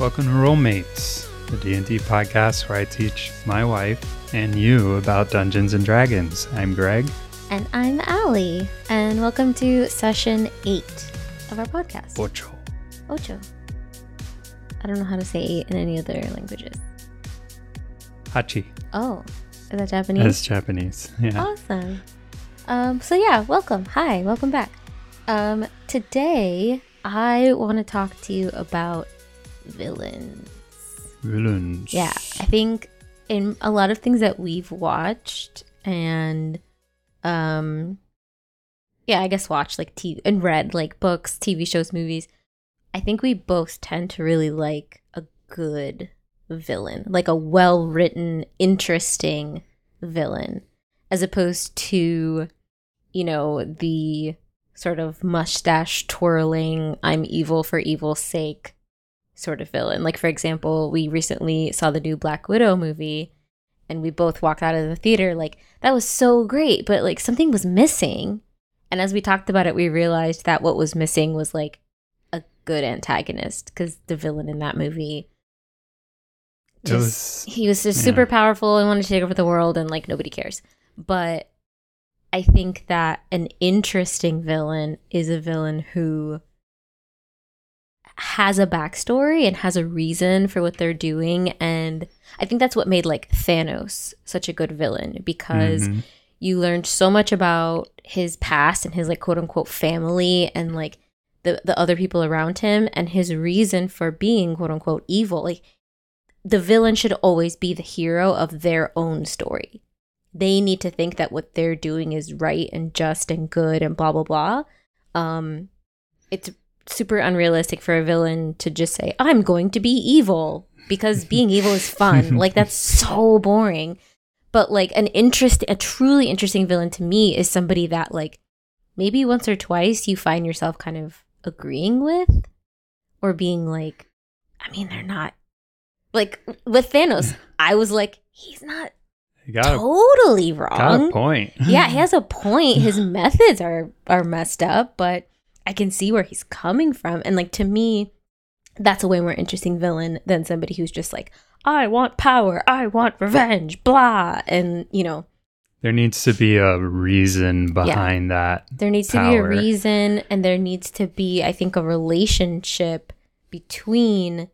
Welcome to Rollmates, the D&D podcast where I teach my wife and you about Dungeons and Dragons. I'm Greg. And I'm Allie. And welcome to session eight of our podcast. Ocho. Ocho. I don't know how to say eight in any other languages. Hachi. Oh, is that Japanese? That's Japanese. Yeah. Awesome. Um, so yeah, welcome. Hi, welcome back. Um, today I want to talk to you about villains. Villains. Yeah, I think in a lot of things that we've watched and um yeah, I guess watched like TV and read like books, TV shows, movies. I think we both tend to really like a good villain, like a well-written, interesting villain as opposed to you know, the sort of mustache twirling, I'm evil for evil's sake sort of villain. Like, for example, we recently saw the new Black Widow movie and we both walked out of the theater like, that was so great, but like something was missing. And as we talked about it, we realized that what was missing was like a good antagonist because the villain in that movie. Just, was- he was just yeah. super powerful and wanted to take over the world, and like nobody cares. But I think that an interesting villain is a villain who has a backstory and has a reason for what they're doing. And I think that's what made like Thanos such a good villain because Mhm. you learned so much about his past and his like quote unquote family and like the, the other people around him and his reason for being quote unquote evil. Like the villain should always be the hero of their own story. They need to think that what they're doing is right and just and good and blah blah blah. Um it's super unrealistic for a villain to just say, I'm going to be evil because being evil is fun. like that's so boring. But like an interest a truly interesting villain to me is somebody that like maybe once or twice you find yourself kind of agreeing with or being like, I mean, they're not like with Thanos, I was like, he's not a, totally got wrong. a point. yeah, he has a point. His methods are are messed up, but I can see where he's coming from. And like to me, that's a way more interesting villain than somebody who's just like, I want power, I want revenge, blah. And you know, There needs to be a reason behind that. there needs to be a reason and there needs to be, I think, a relationship between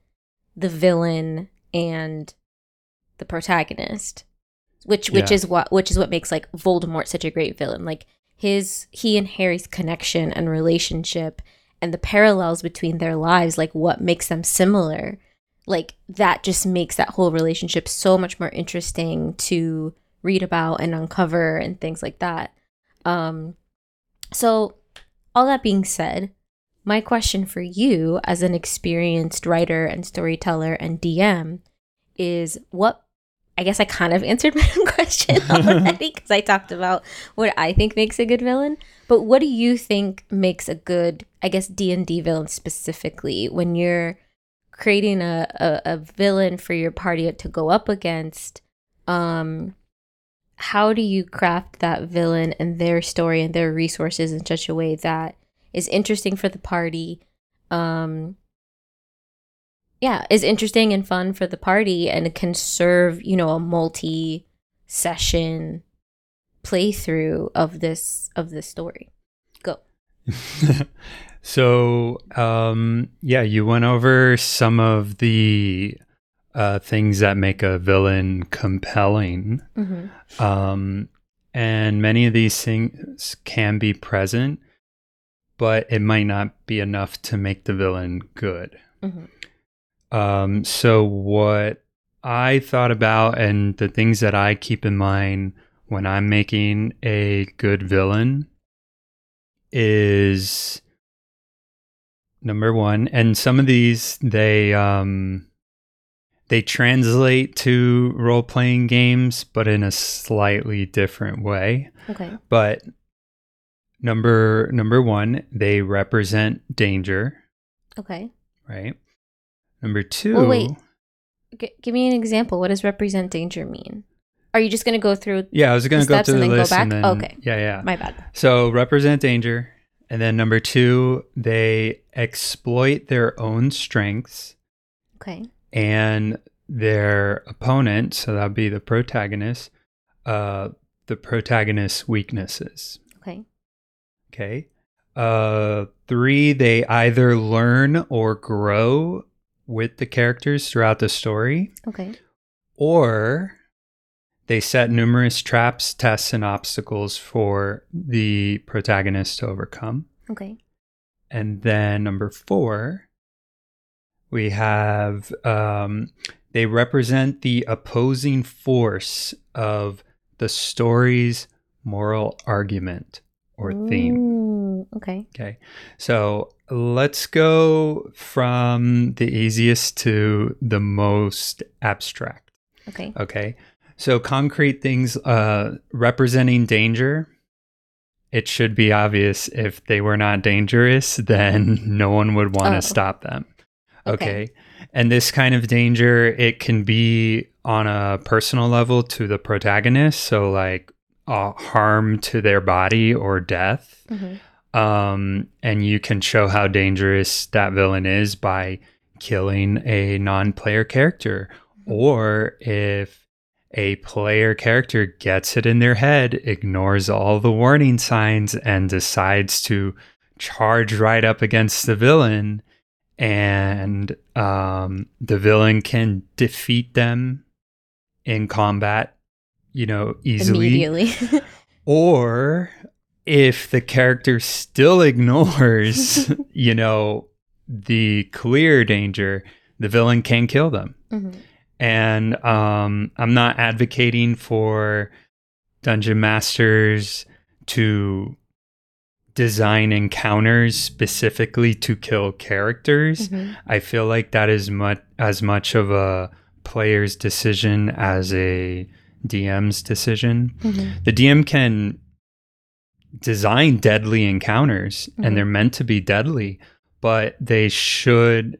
the villain and the protagonist. Which which Yeah. is what which is what makes like Voldemort such a great villain. Like his he and Harry's connection and relationship and the parallels between their lives, like what makes them similar. Like that just makes that whole relationship so much more interesting to read about and uncover and things like that. Um so all that being said, my question for you as an experienced writer and storyteller and DM is what I guess I kind of answered my own question already because I talked about what I think makes a good villain. But what do you think makes a good, I guess, D and D villain specifically when you're creating a, a, a villain for your party to go up against? Um, how do you craft that villain and their story and their resources in such a way that is interesting for the party? Um, yeah, is interesting and fun for the party and it can serve, you know, a multi session playthrough of this of this story. Go. so, um, yeah, you went over some of the uh, things that make a villain compelling. Mm-hmm. Um, and many of these things can be present, but it might not be enough to make the villain good. Mm-hmm. Um, so what I thought about and the things that I keep in mind when I'm making a good villain is number one, and some of these they um they translate to role playing games, but in a slightly different way. Okay. But number number one, they represent danger, Okay. right? Number two, Well, wait. G- give me an example. What does represent danger mean? Are you just going to go through? Yeah, I was going to go through the and then go list and back? then Okay. yeah, yeah. My bad. So represent danger, and then number two, they exploit their own strengths, Okay. and their opponent, so that would be the protagonist, uh, the protagonist's weaknesses. Okay. Okay. Uh, three, they either learn or grow with the characters throughout the story, Okay. or they set numerous traps, tests, and obstacles for the protagonist to overcome. Okay. And then number four, we have um, they represent the opposing force of the story's moral argument or theme. Okay. Okay. So let's go from the easiest to the most abstract. Okay. Okay. So concrete things uh, representing danger. It should be obvious if they were not dangerous, then no one would want to Oh. stop them. Okay. Okay. And this kind of danger, it can be on a personal level to the protagonist. So, like uh, harm to their body or death. Mhm. Um, and you can show how dangerous that villain is by killing a non player character. Or if a player character gets it in their head, ignores all the warning signs, and decides to charge right up against the villain, and um, the villain can defeat them in combat, you know, easily Immediately. or if the character still ignores, you know, the clear danger, the villain can kill them. Mhm. And um, I'm not advocating for dungeon masters to design encounters specifically to kill characters. Mhm. I feel like that is much as much of a player's decision as a DM's decision Mhm. the DM can design deadly encounters Mhm. and they're meant to be deadly, but they should,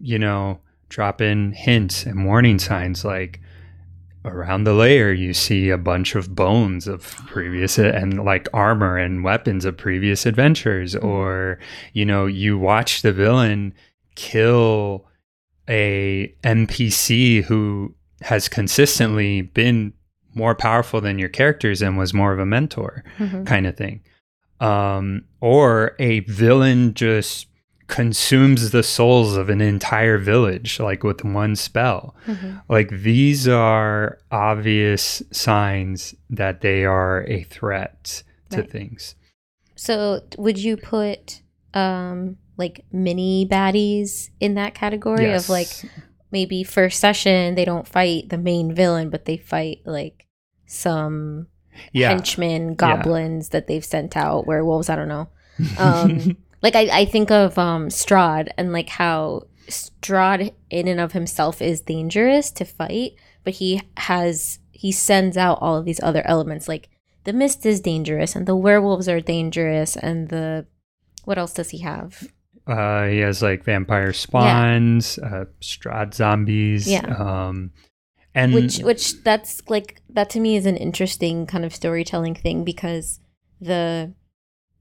you know, drop in hints and warning signs like around the lair you see a bunch of bones of previous and like armor and weapons of previous adventures Mhm. or you know you watch the villain kill a npc who has consistently been more powerful than your characters and was more of a mentor Mhm. kind of thing um or a villain just consumes the souls of an entire village like with one spell Mhm. like these are obvious signs that they are a threat to Right. things So, would you put um like mini baddies in that category of like maybe first session they don't fight the main villain but they fight like some yeah. henchmen goblins that they've sent out werewolves i don't know. Um like I, I think of um strahd and like how strahd in and of himself is dangerous to fight but he has he sends out all of these other elements. Like the mist is dangerous and the werewolves are dangerous and the what else does he have uh he has like vampire spawns uh strahd zombies Yeah. um and which which that's like that to me is an interesting kind of storytelling thing because the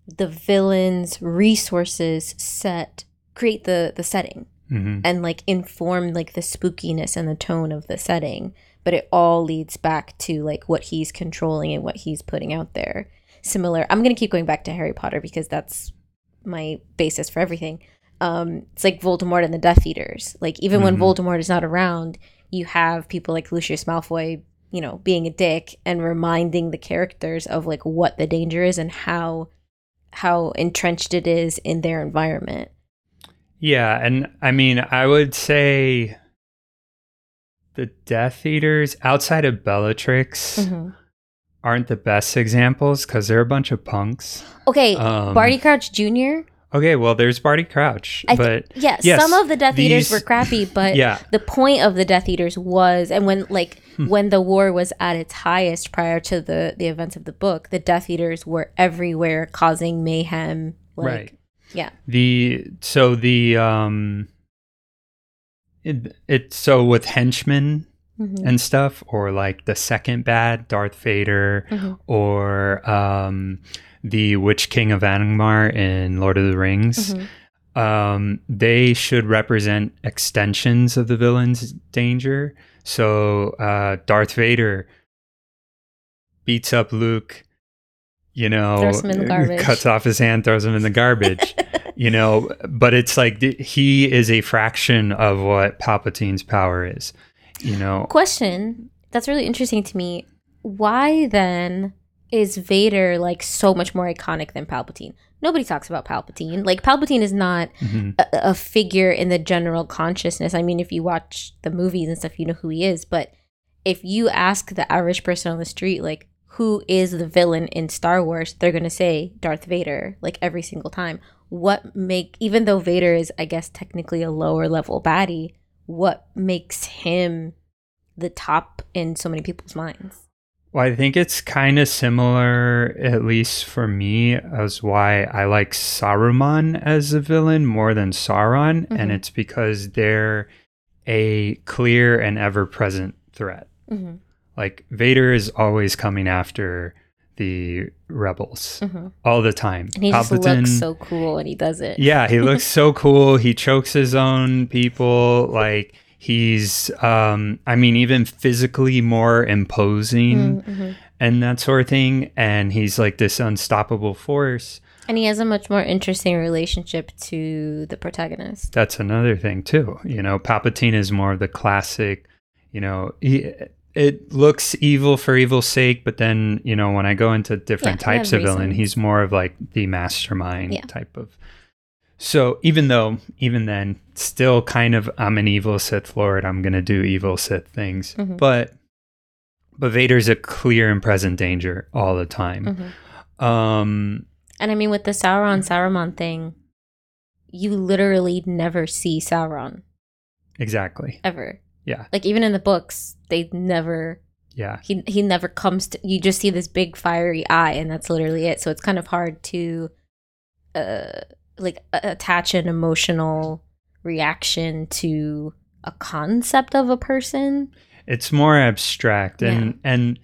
the villain's resources set create the the setting Mhm. and like inform like the spookiness and the tone of the setting but it all leads back to like what he's controlling and what he's putting out there similar i'm going to keep going back to harry potter because that's my basis for everything um it's like voldemort and the death eaters like even when Mhm. voldemort is not around you have people like lucius malfoy you know being a dick and reminding the characters of like what the danger is and how how entrenched it is in their environment Yeah, and I mean, I would say the Death Eaters outside of Bellatrix Mhm. Aren't the best examples because they're a bunch of punks. okay Um, barty crouch jr Okay, well, there's Barty Crouch, th- but Yeah, Yes, some of the Death Eaters were crappy, but yeah, the point of the Death Eaters was, and when like Hmm. when the war was at its highest prior to the the events of the book, the Death Eaters were everywhere, causing mayhem. Like, right. Yeah. The so the um, it, it so with henchmen Mhm, and stuff, or like the second bad Darth Vader, mhm, or um, the Witch King of Angmar in Lord of the Rings. mhm. um, they should represent extensions of the villain's danger. So uh, Darth Vader beats up Luke, you know, him in the cuts off his hand, throws him in the garbage. you know, but it's like th- he is a fraction of what Palpatine's power is. You know, Question that's really interesting to me. Why then is Vader like so much more iconic than Palpatine? Nobody talks about Palpatine. Like Palpatine is not Mhm. a, a figure in the general consciousness. I mean, if you watch the movies and stuff, you know who he is. But if you ask the average person on the street, like, who is the villain in Star Wars, they're gonna say Darth Vader, like every single time. What make even though Vader is, I guess, technically a lower level baddie, what makes him the top in so many people's minds? Well, I think it's kind of similar, at least for me, as why I like Saruman as a villain more than Sauron. And Mhm. it's because they're a clear and ever present threat. Mm-hmm. Like, Vader is always coming after the rebels Mm-hmm. all the time. And he just looks so cool when he does it. yeah, he looks so cool. He chokes his own people. Like, he's, um, I mean, even physically more imposing Mhm. and that sort of thing. And he's like this unstoppable force. And he has a much more interesting relationship to the protagonist. That's another thing too. You know, Palpatine is more of the classic. You know, he, it looks evil for evil's sake, but then you know when I go into different Yeah, types of villain, he's more of like the mastermind Yeah. type of. So even though, even then, still kind of, I'm an evil Sith Lord. I'm gonna do evil Sith things, Mhm. but but Vader's a clear and present danger all the time. Mhm. Um, And I mean, with the Sauron Saruman thing, you literally never see Sauron exactly. ever. Yeah. Like even in the books, they never Yeah. he he never comes to. You just see this big fiery eye, and that's literally it. So it's kind of hard to, uh, like attach an emotional reaction to a concept of a person. it's more abstract and and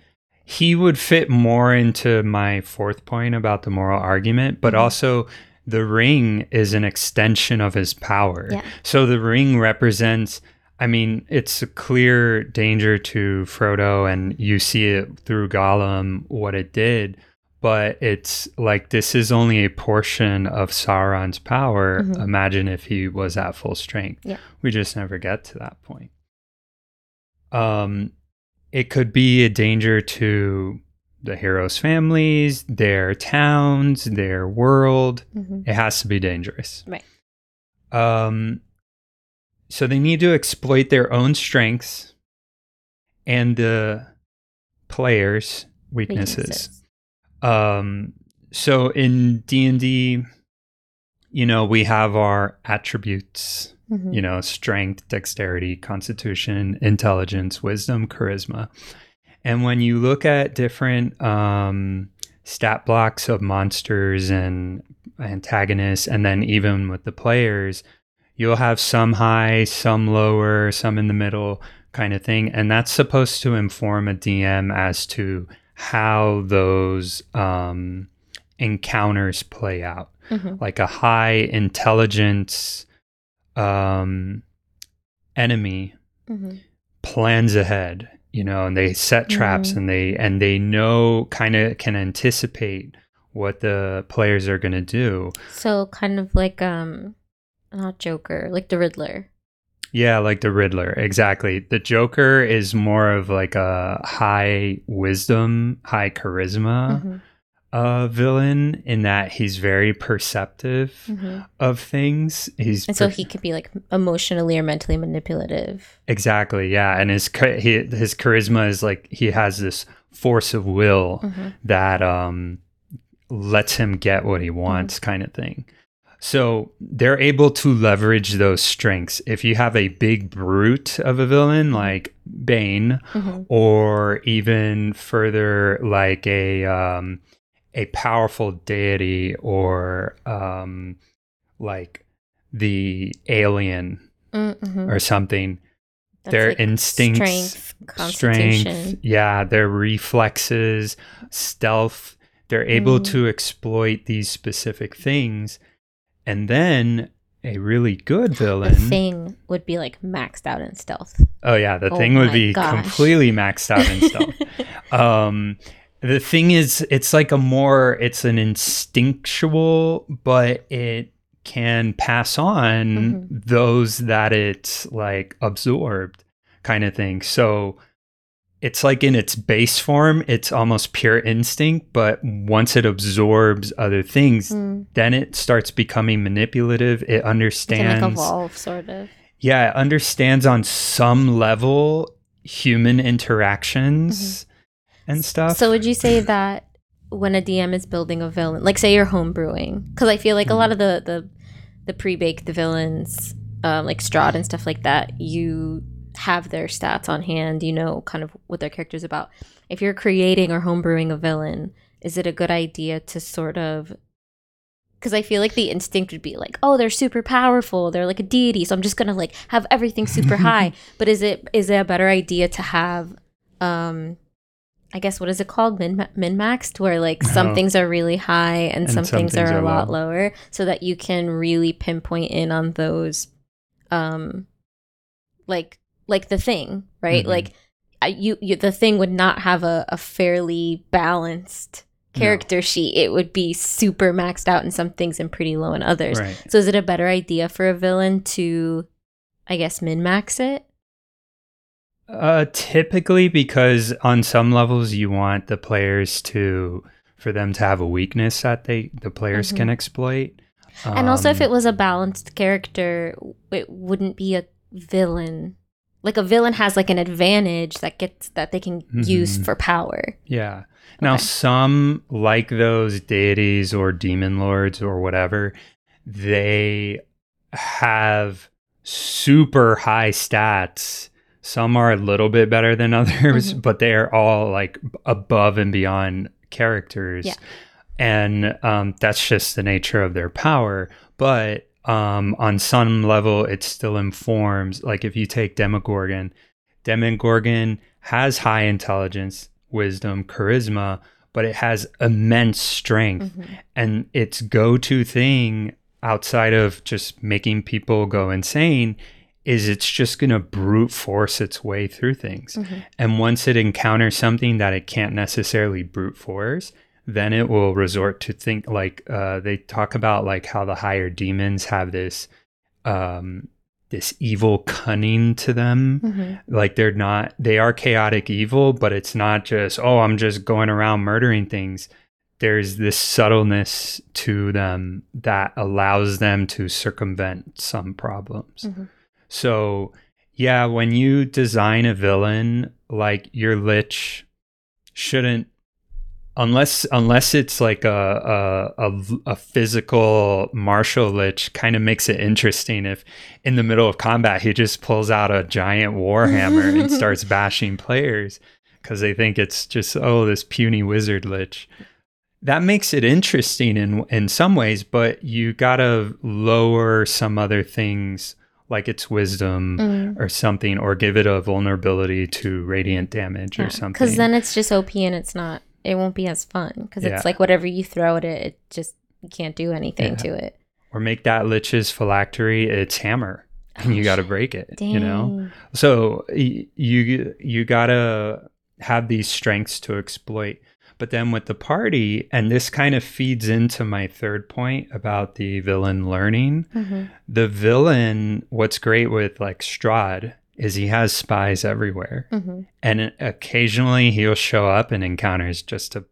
he would fit more into my fourth point about the moral argument but Mhm. also the ring is an extension of his power Yeah. so the ring represents i mean it's a clear danger to frodo and you see it through gollum what it did but it's like this is only a portion of sauron's power Mhm. imagine if he was at full strength Yeah. we just never get to that point um it could be a danger to the heroes families their towns their world Mhm. it has to be dangerous Right. um so they need to exploit their own strengths and the players weaknesses, um so in d&d you know we have our attributes Mhm. you know, strength, dexterity, constitution, intelligence, wisdom, charisma. And when you look at different um, stat blocks of monsters and antagonists, and then even with the players, you'll have some high, some lower, some in the middle kind of thing. And that's supposed to inform a DM as to how those um, encounters play out Mhm. like a high intelligence um enemy Mhm. plans ahead you know and they set traps Mhm. and they and they know kind of can anticipate what the players are going to do So kind of like um, not Joker, like the Riddler. yeah like the riddler exactly the joker is more of like a high wisdom high charisma Mhm. uh villain in that he's very perceptive Mhm. of things he's And so per- he could be like emotionally or mentally manipulative. Exactly, yeah, and his he, his charisma is like he has this force of will Mhm. that um lets him get what he Mm-hmm. wants, kind of thing. So they're able to leverage those strengths. If you have a big brute of a villain like Bane, Mhm. or even further like a um, a powerful deity, or um, like the alien Mhm. or something That's their like instincts, strength, strength, yeah, their reflexes, stealth. They're able Mm. to exploit these specific things. And then a really good villain. The thing would be like maxed out in stealth. oh yeah, the Oh thing would be gosh. completely maxed out in stealth. um the thing is it's like a more it's an instinctual but it can pass on Mhm. those that it's like absorbed kind of thing so it's like in its base form it's almost pure instinct but once it absorbs other things Mm. then it starts becoming manipulative it understands like evolve, sort of. yeah, it understands on some level human interactions and stuff. Mm-hmm. So would you say that when a DM is building a villain, like say you're homebrewing, because I feel like a Mm-hmm. lot of the the the pre-baked villains, um, like Strahd and stuff like that, you have their stats on hand. You know, kind of what their character's about. If you're creating or homebrewing a villain, is it a good idea to sort of because I feel like the instinct would be like, oh, they're super powerful, they're like a deity, so I'm just gonna like have everything super high. But is it is it a better idea to have, um, I guess what is it called min min maxed, where like some Oh. things are really high and, And some, some things, things are a lot low. lower, so that you can really pinpoint in on those, um, like like the thing, right? Mhm. Like you, you the thing would not have a, a fairly balanced No. character sheet. It would be super maxed out in some things and pretty low in others. right. So is it a better idea for a villain to, I guess, min max it? Uh, typically, because on some levels you want the players to, for them to have a weakness that they the players can exploit. and also, if Um, it was a balanced character, it wouldn't be a villain. Like a villain has like an advantage that gets that they can use Mhm. for power. Yeah. Now, Okay. some like those deities or demon lords or whatever, they have super high stats. Some are a little bit better than others, Mhm. but they're all like above and beyond characters. Yeah. And um, that's just the nature of their power. But um, on some level, it still informs. Like if you take Demogorgon, Demogorgon has high intelligence, wisdom, charisma, but it has immense strength. Mhm. And its go to thing outside of just making people go insane is it's just going to brute force its way through things. Mhm. And once it encounters something that it can't necessarily brute force, then it will resort to think like uh, they talk about like how the higher demons have this um, this evil cunning to them Mhm. like they're not they are chaotic evil but it's not just oh i'm just going around murdering things there's this subtleness to them that allows them to circumvent some problems Mhm. so yeah when you design a villain like your lich shouldn't unless unless it's like a a, a, a physical martial lich kind of makes it interesting if in the middle of combat he just pulls out a giant warhammer and starts bashing players because they think it's just oh this puny wizard lich that makes it interesting in in some ways but you gotta lower some other things like its wisdom Mm. or something or give it a vulnerability to radiant damage or something Because then it's just OP and it's not. It won't be as fun because Yeah. it's like whatever you throw at it, it just you can't do anything Yeah. to it. or make that lich's phylactery its hammer and you got to break it Dang. you know so y- you you got to have these strengths to exploit but then with the party and this kind of feeds into my third point about the villain learning Mhm. the villain what's great with like Strahd is he has spies everywhere Mhm. and occasionally he'll show up in encounters just to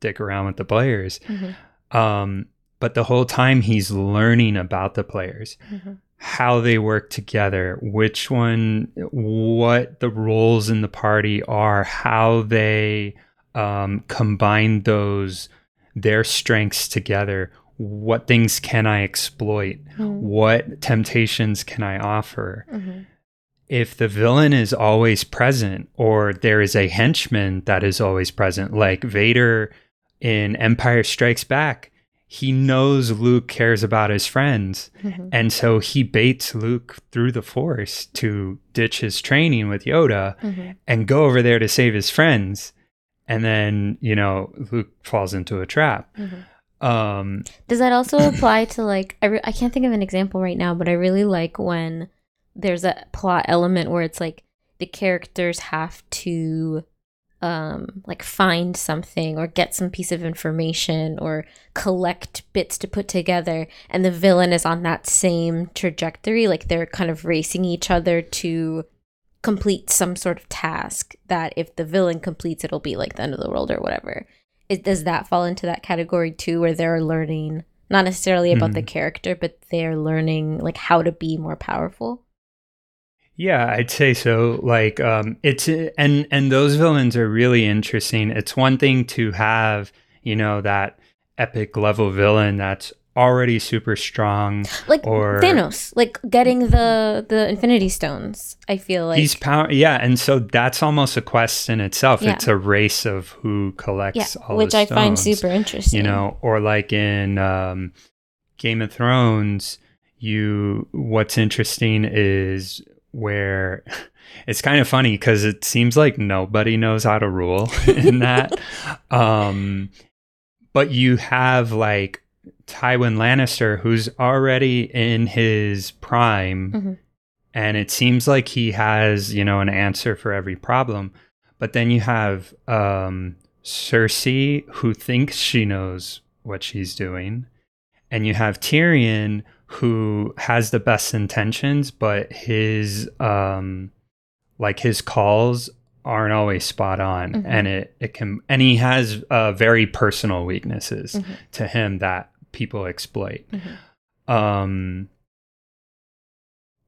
dick around with the players Mhm. um, but the whole time he's learning about the players Mhm. how they work together which one what the roles in the party are how they um, combine those their strengths together what things can i exploit Mhm. what temptations can i offer Mhm. If the villain is always present or there is a henchman that is always present like vader in empire strikes back he knows luke cares about his friends Mhm. and so he baits luke through the force to ditch his training with yoda Mhm. and go over there to save his friends and then you know luke falls into a trap Mhm. Um, Does that also apply to like I, re- I can't think of an example right now, but I really like when there's a plot element where it's like the characters have to um like find something or get some piece of information or collect bits to put together and the villain is on that same trajectory like they're kind of racing each other to complete some sort of task that if the villain completes it'll be like the end of the world or whatever it, does that fall into that category too where they're learning not necessarily about the Hmm. character but they're learning like how to be more powerful Yeah, I'd say so. Like, um, it's and and those villains are really interesting. It's one thing to have, you know, that epic level villain that's already super strong. like Or- Thanos, like getting the the Infinity Stones. I feel like He's power, yeah, and so that's almost a quest in itself. Yeah. It's a race of who collects yeah, all which I find super interesting. You know, or like in um, Game of Thrones, you what's interesting is where it's kind of funny because it seems like nobody knows how to rule in that. um, but you have like Tywin Lannister, who's already in his prime, Mhm. and it seems like he has, you know, an answer for every problem. But then you have um, Cersei, who thinks she knows what she's doing, and you have Tyrion, who has the best intentions, but his um, like his calls aren't always spot on, Mhm. and it it can, and he has uh, very personal weaknesses Mhm. to him that people exploit. Mhm. Um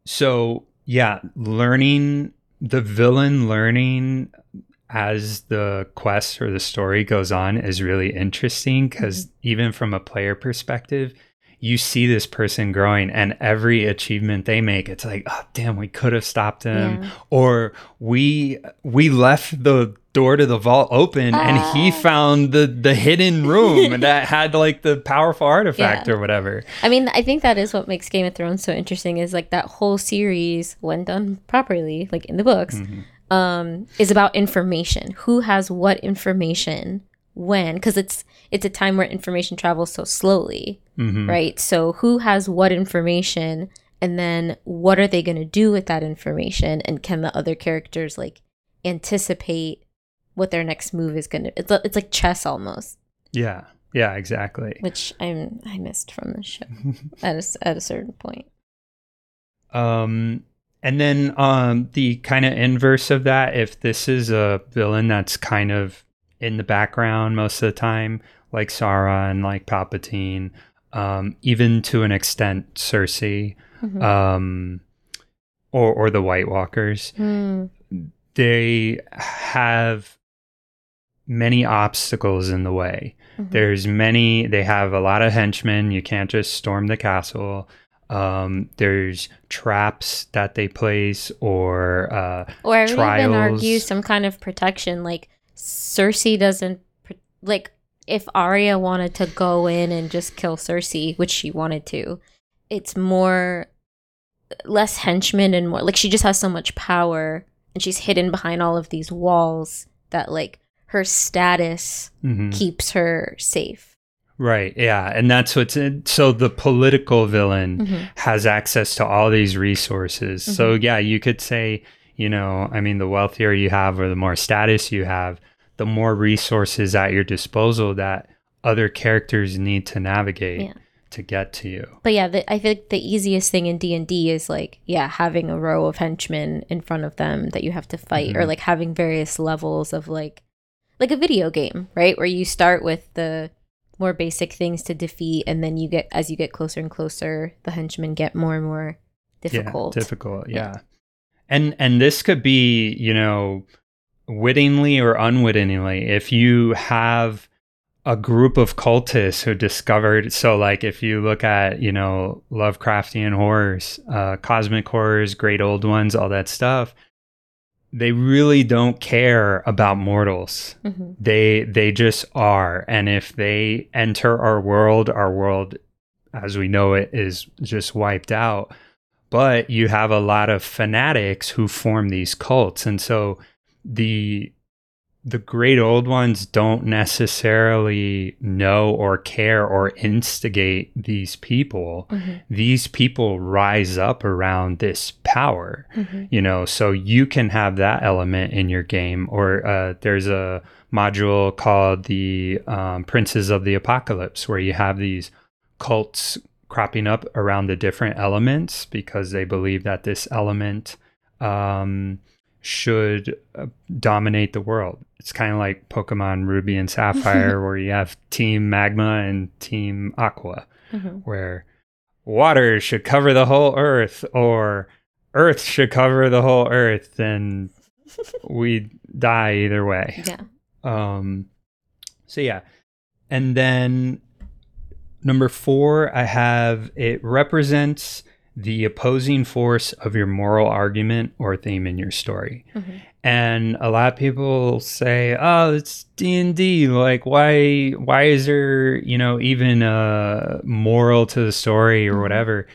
so yeah, learning the villain learning as the quest or the story goes on is really interesting because even from a player perspective, you see this person growing and every achievement they make it's like oh damn we could have stopped him Yeah. or we we left the door to the vault open and he Ah. found the the hidden room that had like the powerful artifact Yeah. or whatever I mean, I think that is what makes Game of Thrones so interesting. Is like that whole series, when done properly, like in the books, Mhm. um, is about information. Who has what information when? Because it's it's a time where information travels so slowly. Mhm. right? So who has what information? And then what are they going to do with that information? And can the other characters like anticipate what their next move is going to it's, it's like chess almost. Yeah. Yeah exactly. Which i'm i missed from the show at a, at a certain point. Um, and then um, the kind of inverse of that, if this is a villain that's kind of in the background most of the time, like Sauron like Palpatine, um, even to an extent Cersei, Mhm. um, or or the White Walkers, Hmm. they have many obstacles in the way. Mhm. There's many. They have a lot of henchmen. You can't just storm the castle. Um, there's traps that they place, or uh, or i would even argue some kind of protection like cersei doesn't like if Arya wanted to go in and just kill Cersei, which she wanted to, it's more less henchmen and more like she just has so much power and she's hidden behind all of these walls that like her status mhm. keeps her safe. right, yeah, and that's what's in, so the political villain Mhm. has access to all these resources. So Mm-hmm. yeah, you could say, you know, I mean, the wealthier you have or the more status you have, the more resources at your disposal that other characters need to navigate Yeah. to get to you. But yeah, the, I think the easiest thing in D and D is like yeah, having a row of henchmen in front of them that you have to fight, or Mhm. like having various levels of like like a video game, right? Where you start with the more basic things to defeat, and then you get as you get closer and closer, the henchmen get more and more difficult. Yeah, difficult. Yeah. Yeah. And and this could be, you know, wittingly or unwittingly if you have a group of cultists who discovered so like if you look at, you know, Lovecraftian horrors, uh cosmic horrors, great old ones, all that stuff, they really don't care about mortals. Mhm. they they just are. And if they enter our world our world as we know it is just wiped out. But you have a lot of fanatics who form these cults. And so the the great old ones don't necessarily know or care or instigate these people. Mhm. These people rise up around this power, Mhm. you know, so you can have that element in your game. Or uh, there's a module called the um, Princes of the Apocalypse where you have these cults cropping up around the different elements because they believe that this element um, should uh, dominate the world. It's kind of like Pokemon Ruby and Sapphire, where you have Team Magma and Team Aqua, Mhm. where water should cover the whole earth, or earth should cover the whole earth, and we die either way. Yeah. Um, so yeah, and then number four, I have it represents the opposing force of your moral argument or theme in your story. Mhm. And a lot of people say, "Oh, it's D and D. Like, why? Why is there, you know, even a moral to the story or Mhm. whatever?"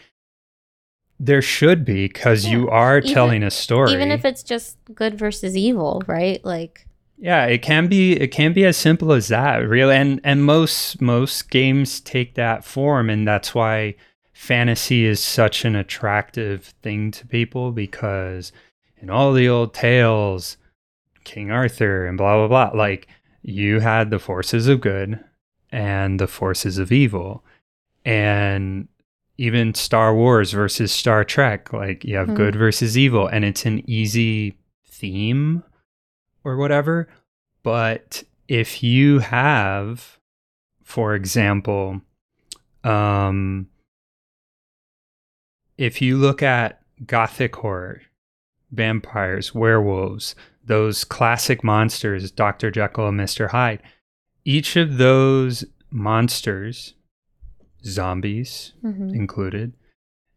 There should be, because you are Even- telling a story. Even if it's just good versus evil, right? Like, Yeah, it can be it can be as simple as that, really. And and most most games take that form and that's why fantasy is such an attractive thing to people because in all the old tales, King Arthur and blah blah blah, like you had the forces of good and the forces of evil. And even Star Wars versus Star Trek, like you have Mhm. good versus evil, and it's an easy theme or whatever. But if you have, for example, um, if you look at gothic horror, vampires, werewolves, those classic monsters, Dr. Jekyll and Mr. Hyde, each of those monsters, zombies mhm. included,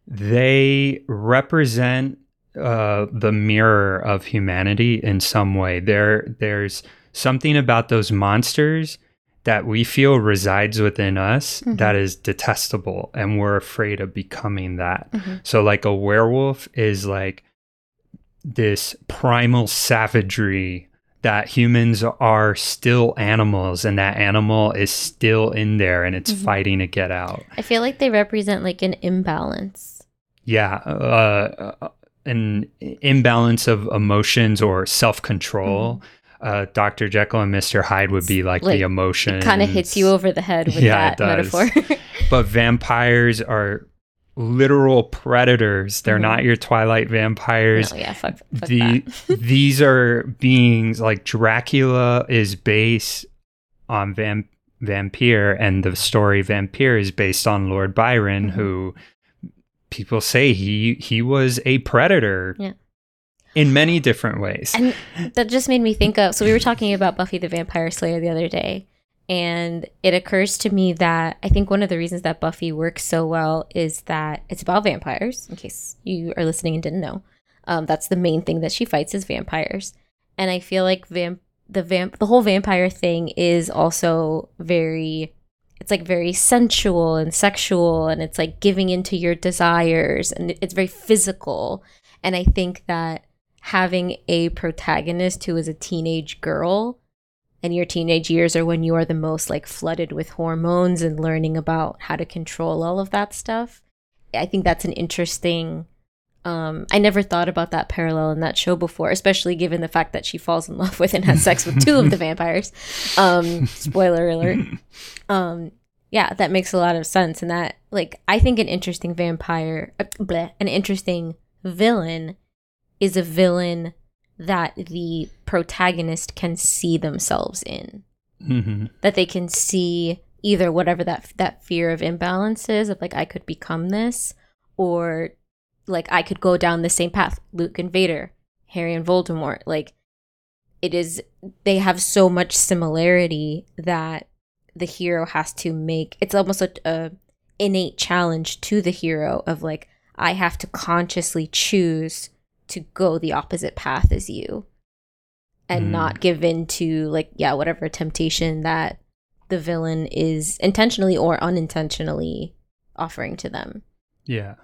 they represent uh, the mirror of humanity in some way. There, there's something about those monsters that we feel resides within us Mhm. that is detestable, and we're afraid of becoming that. Mhm. So, like a werewolf is like this primal savagery that humans are still animals, and that animal is still in there, and it's Mhm. fighting to get out. I feel like they represent like an imbalance. Yeah, uh, uh, an imbalance of emotions or self control. Uh, Dr. Jekyll and Mr. Hyde would be like, Like, the emotion. It kind of hits you over the head with Yeah, that it does. metaphor. But vampires are literal predators. They're Mhm. not your Twilight vampires. no, yeah, fuck, fuck the that. these are beings like Dracula is based on Vam- Vampire, and the story Vampire is based on Lord Byron, Mhm. who people say he he was a predator. Yeah. In many different ways. And that just made me think of so we were talking about Buffy the Vampire Slayer the other day and it occurs to me that I think one of the reasons that Buffy works so well is that it's about vampires in case you are listening and didn't know. Um, that's the main thing that she fights is vampires. And I feel like vamp the vamp the whole vampire thing is also very it's like very sensual and sexual and it's like giving into your desires and it's very physical and i think that having a protagonist who is a teenage girl and your teenage years are when you are the most like flooded with hormones and learning about how to control all of that stuff i think that's an interesting um, I never thought about that parallel in that show before, especially given the fact that she falls in love with and has sex with two of the vampires. Um, spoiler alert. Um, yeah, that makes a lot of sense. And that, like, I think an interesting vampire, uh, bleh, an interesting villain is a villain that the protagonist can see themselves in. Mhm. That they can see either whatever that that fear of imbalance is of like I could become this, or like I could go down the same path. Luke and Vader, Harry and Voldemort, like it is they have so much similarity that the hero has to make it's almost a, a innate challenge to the hero of like I have to consciously choose to go the opposite path as you and Mm. not give in to like yeah whatever temptation that the villain is intentionally or unintentionally offering to them Yeah.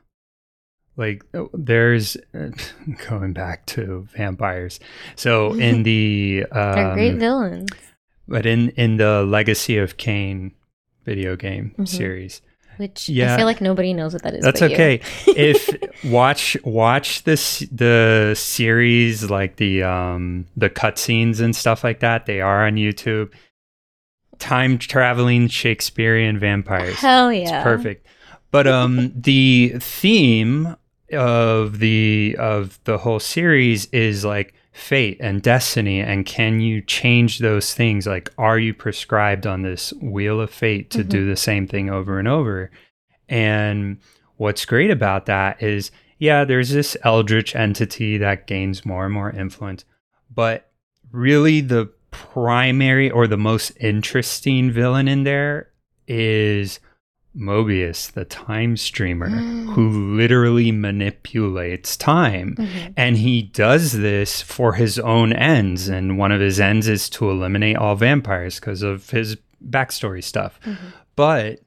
like oh, there's going back to vampires. So in the They're great um, villains. but in in the Legacy of Kain video game Mhm. series, Which yeah. I feel like nobody knows what that is. that's okay. if watch watch this the series like the um the cutscenes and stuff like that, they are on YouTube. Time traveling Shakespearean vampires. Hell yeah. It's perfect. But um the theme of the of the whole series is like fate and destiny and can you change those things? Like are you prescribed on this wheel of fate to do mm-hmm. the same thing over and over? And what's great about that is yeah there's this eldritch entity that gains more and more influence but really the primary or the most interesting villain in there is Moebius, the time streamer, who literally manipulates time. Mhm. And he does this for his own ends. And one of his ends is to eliminate all vampires because of his backstory stuff. Mhm. But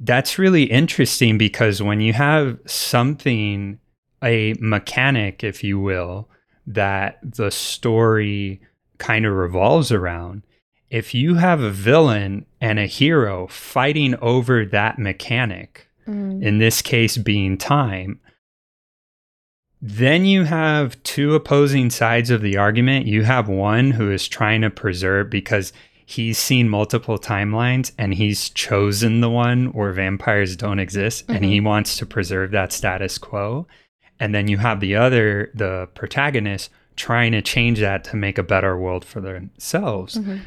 that's really interesting because when you have something, a mechanic, if you will, that the story kind of revolves around, if you have a villain and a hero fighting over that mechanic, Mm. in this case being time, then you have two opposing sides of the argument. You have one who is trying to preserve because he's seen multiple timelines and he's chosen the one where vampires don't exist and he wants to preserve that status quo. And then you have the other, the protagonist, trying to change that to make a better world for themselves Mhm.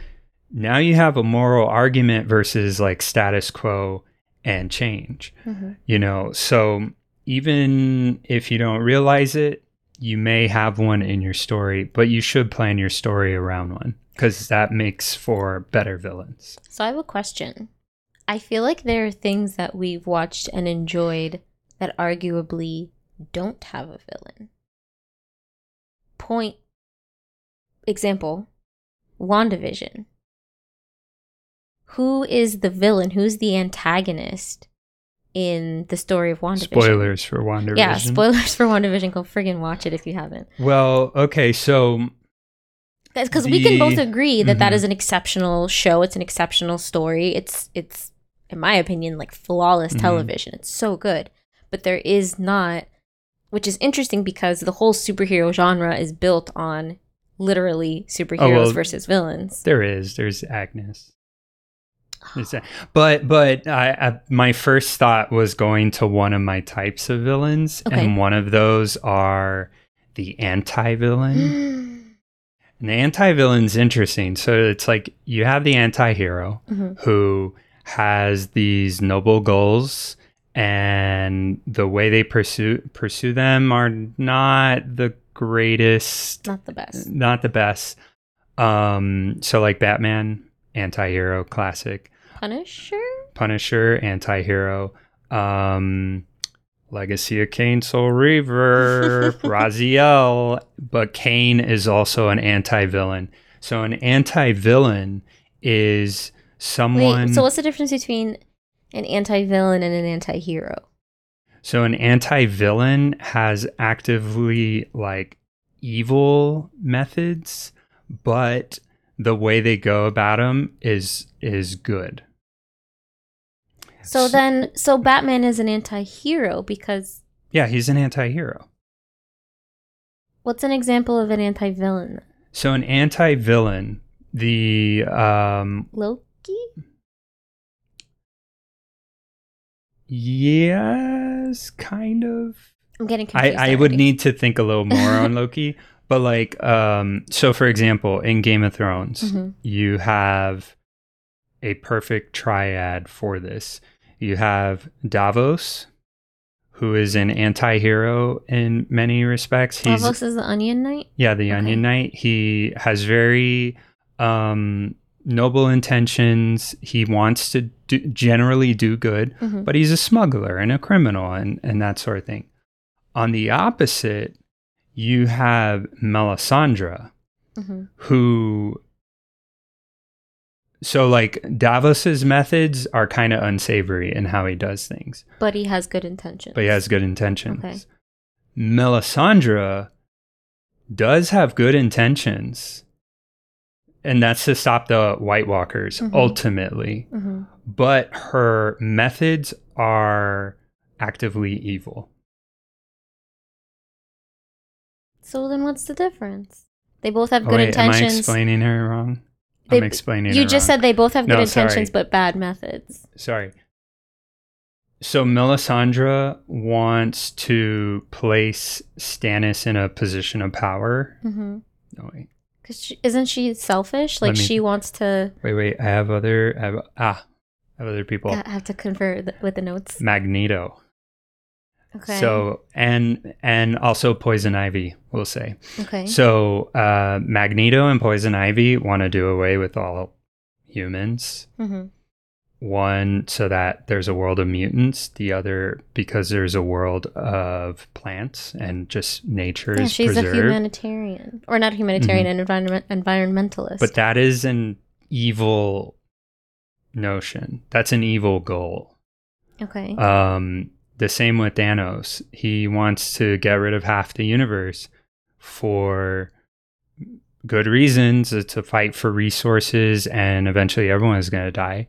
Now you have a moral argument versus like status quo and change Mhm. you know so even if you don't realize it you may have one in your story but you should plan your story around one because that makes for better villains So I have a question. I feel like there are things that we've watched and enjoyed that arguably don't have a villain. Point example, WandaVision. Who is the villain? Who's the antagonist in the story of WandaVision? spoilers for WandaVision. Yeah, spoilers for WandaVision. Go friggin' watch it if you haven't. well okay so because we can both agree that that Mhm. is an exceptional show it's an exceptional story it's it's in my opinion like flawless Mhm. television it's so good but there is not which is interesting because the whole superhero genre is built on literally superheroes Oh, well- versus villains There is. There's Agnes. But but I, I my first thought was going to one of my types of villains, Okay. and one of those are the anti-villain. and the anti-villain's interesting. So it's like you have the anti-hero Mhm. who has these noble goals and the way they pursue pursue them are not the greatest not the best not the best. Um, so like Batman, anti-hero, classic. Punisher Punisher, anti-hero. Um, Legacy of Kain, Soul Reaver, Raziel, but Kain is also an anti-villain. So an anti-villain is someone. wait so what's the difference between an anti-villain and an anti-hero So an anti-villain has actively like evil methods, but the way they go about them is is good. So then so batman is an anti-hero because Yeah, he's an anti-hero. what's an example of an anti-villain So an anti-villain, the um loki yes, kind of. i'm getting confused I would need to think a little more on Loki. But like um so for example, in Game of Thrones, Mhm. you have a perfect triad for this. You have Davos, who is an anti-hero in many respects. He's Davos is the Onion Knight. yeah, the Okay. Onion Knight. He has very um noble intentions. He wants to do, generally do good, Mhm. but he's a smuggler and a criminal and, and that sort of thing. On the opposite, you have Melisandre, Mhm. who so like Davos's methods are kind of unsavory in how he does things, But he has good intentions. but he has good intentions. Okay. Melisandre does have good intentions, and that's to stop the White Walkers Mhm. ultimately, hmm but her methods are actively evil. So then, what's the difference? They both have Oh, good wait, am I intentions. explaining her wrong? They- I'm explaining you just wrong. said they both have good No, intentions sorry. but bad methods. sorry. So Melisandre wants to place Stannis in a position of power. Mm-hmm. No wait, Because isn't she selfish? Like me- she wants to wait, wait. I have other. I have, ah, I have other people. I have to confer th- with the notes. Magneto. Okay. So and and also Poison Ivy. We'll say. okay. So uh, Magneto and Poison Ivy want to do away with all humans. hmm One, so that there's a world of mutants. The other, because there's a world of plants and just nature Yeah, is she's preserved. a humanitarian, or not a humanitarian, an environment environmentalist. but that is an evil notion. That's an evil goal. okay. Um, the same with Thanos. He wants to get rid of half the universe for good reasons uh, to fight for resources, and eventually everyone is going to die.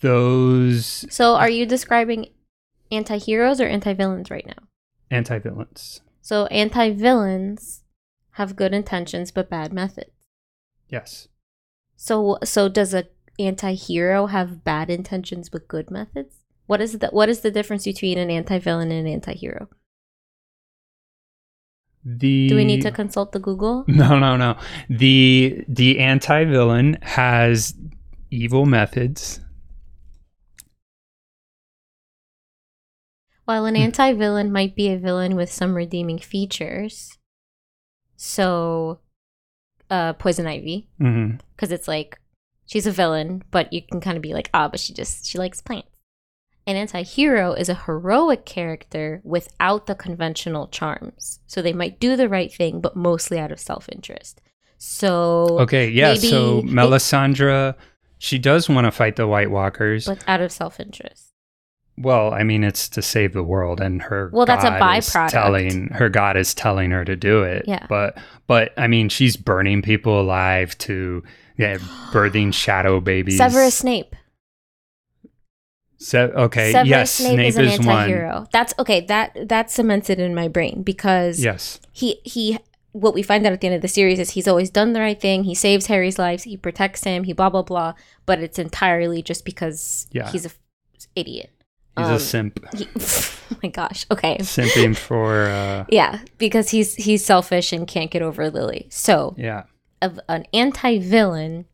Those so, are you describing anti-heroes or anti-villains right now? anti villains. So, anti-villains have good intentions but bad methods. Yes. So, so does a anti-hero have bad intentions but good methods? What is the what is the difference between an anti-villain and an anti-hero? The Do we need to consult the Google? No, no, no. The the anti villain has evil methods. While an Hmm. anti-villain might be a villain with some redeeming features. So, uh, Poison Ivy, hmm because it's like she's a villain, but you can kind of be like, ah, but she just she likes plants. An anti-hero is a heroic character without the conventional charms. So they might do the right thing, but mostly out of self-interest. So, Okay, yeah. so Melisandre, she does want to fight the White Walkers. but out of self-interest. well, I mean, it's to save the world, and her Well, that's a god is byproduct. Telling her god is telling her to do it. Yeah. But but I mean, she's burning people alive to yeah, birthing shadow babies. Severus Snape. Se- okay. Severus yes, Snape, Snape is an is one. anti-hero. That's okay. That that's cemented in my brain because Yes. he he what we find out at the end of the series is he's always done the right thing. He saves Harry's lives. He protects him. He blah blah blah. But it's entirely just because Yeah. he's a f- idiot. He's Um, a simp. He, oh my gosh. Okay. Simping for uh Yeah, because he's he's selfish and can't get over Lily. So yeah. Of an anti-villain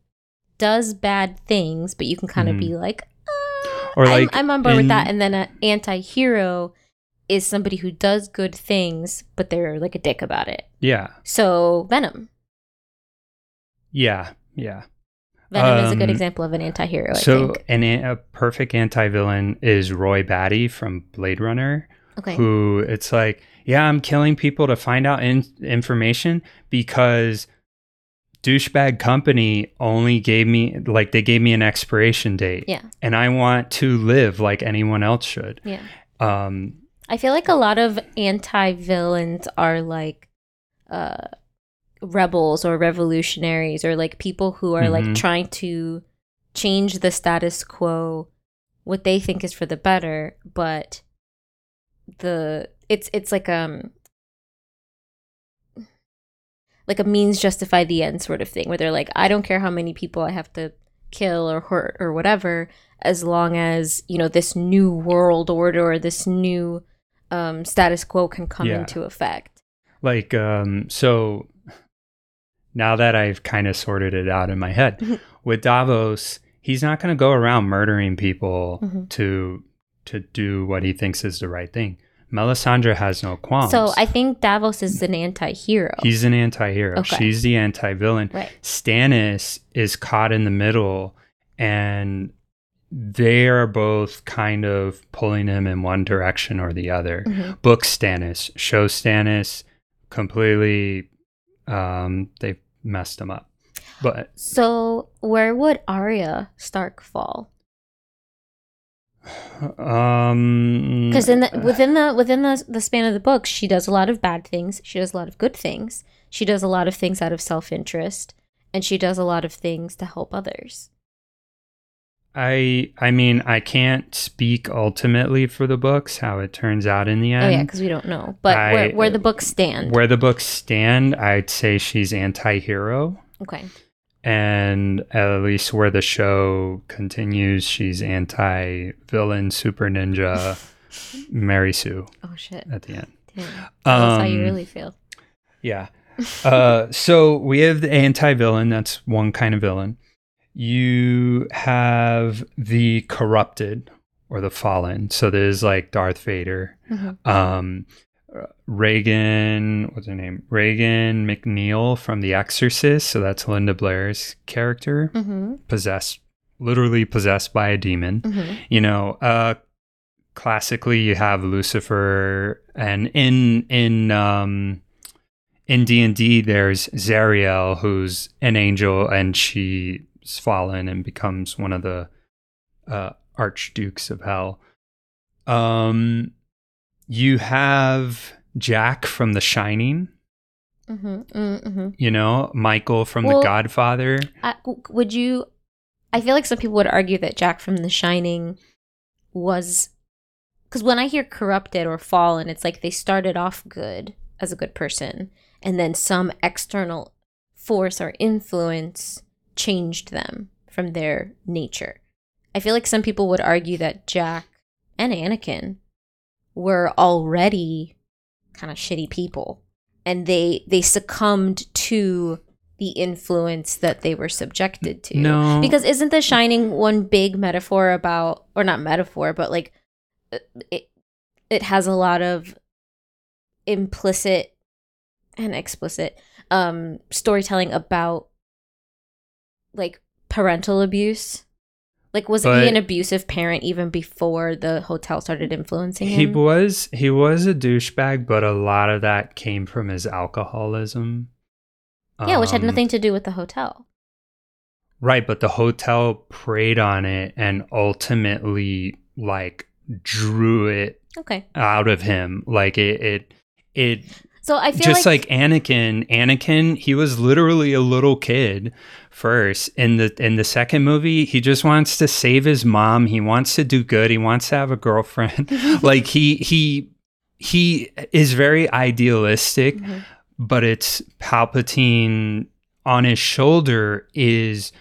does bad things, but you can kind of Mhm. be like, uh, Or I'm, I'm on board with that. And then an anti-hero is somebody who does good things, but they're like a dick about it. Yeah. So Venom, Yeah. Yeah. Venom is a good Um, example of an anti-hero. I so think. an a a perfect anti-villain is Roy Batty from Blade Runner, Okay. who it's like, yeah, I'm killing people to find out in- information because douchebag company only gave me like they gave me an expiration date Yeah. and I want to live like anyone else should. Yeah. Um I feel like a lot of anti-villains are like uh rebels or revolutionaries or like people who are like Mhm. trying to change the status quo what they think is for the better, but the it's it's like um like a means justify the end sort of thing where they're like I don't care how many people I have to kill or hurt or whatever as long as you know this new world order or this new um, status quo can come Yeah. into effect. like um so now that I've kind of sorted it out in my head Mhm. with Davos, he's not going to go around murdering people Mhm. to to do what he thinks is the right thing. Melisandre has no qualms. So I think Davos is an anti-hero. he's an anti-hero. Okay. She's the anti-villain. right. Stannis is caught in the middle and they are both kind of pulling him in one direction or the other. Mhm. Book Stannis, show Stannis completely um they messed him up. But So where would Arya Stark fall? Um, Because in the within the within the the span of the book, she does a lot of bad things. She does a lot of good things. She does a lot of things out of self interest, and she does a lot of things to help others. I I mean I can't speak ultimately for the books how it turns out in the end. oh yeah, because we don't know. But I- where where the books stand. Where the books stand, I'd say she's anti-hero, okay. And at least where the show continues, she's anti-villain, super ninja, Mary Sue Oh shit. at the end. Damn. That's how you Um, really feel. Yeah. uh, so we have the anti-villain. That's one kind of villain. You have the corrupted or the fallen. So there's like Darth Vader. Mhm. Um, Regan, what's her name? Regan MacNeil from The Exorcist. So that's Linda Blair's character, Mm-hmm. possessed, literally possessed by a demon Mm-hmm. you know uh classically you have lucifer and in in um in d&d there's zariel who's an angel and she's fallen and becomes one of the uh archdukes of hell um you have jack from the shining Mm-hmm. Mm-hmm. you know michael from Well- the godfather I, would you? I feel like some people would argue that Jack from The Shining was because when I hear corrupted or fallen, it's like they started off good as a good person, and then some external force or influence changed them from their nature. I feel like some people would argue that Jack and Anakin were already kind of shitty people and they they succumbed to the influence that they were subjected to. no Because isn't the shining one big metaphor about or not metaphor, but like it it has a lot of implicit and explicit um storytelling about like parental abuse. Like was But- he an abusive parent even before the hotel started influencing He him? was he was a douchebag, but a lot of that came from his alcoholism. yeah, which had Um, nothing to do with the hotel. right. But the hotel preyed on it and ultimately like drew it Okay. out of him. Like it it it So I feel just like, like, Anakin. Anakin, he was literally a little kid first. In the in the second movie, he just wants to save his mom. He wants to do good. He wants to have a girlfriend. like he he he is very idealistic Mhm. but it's palpatine on his shoulder is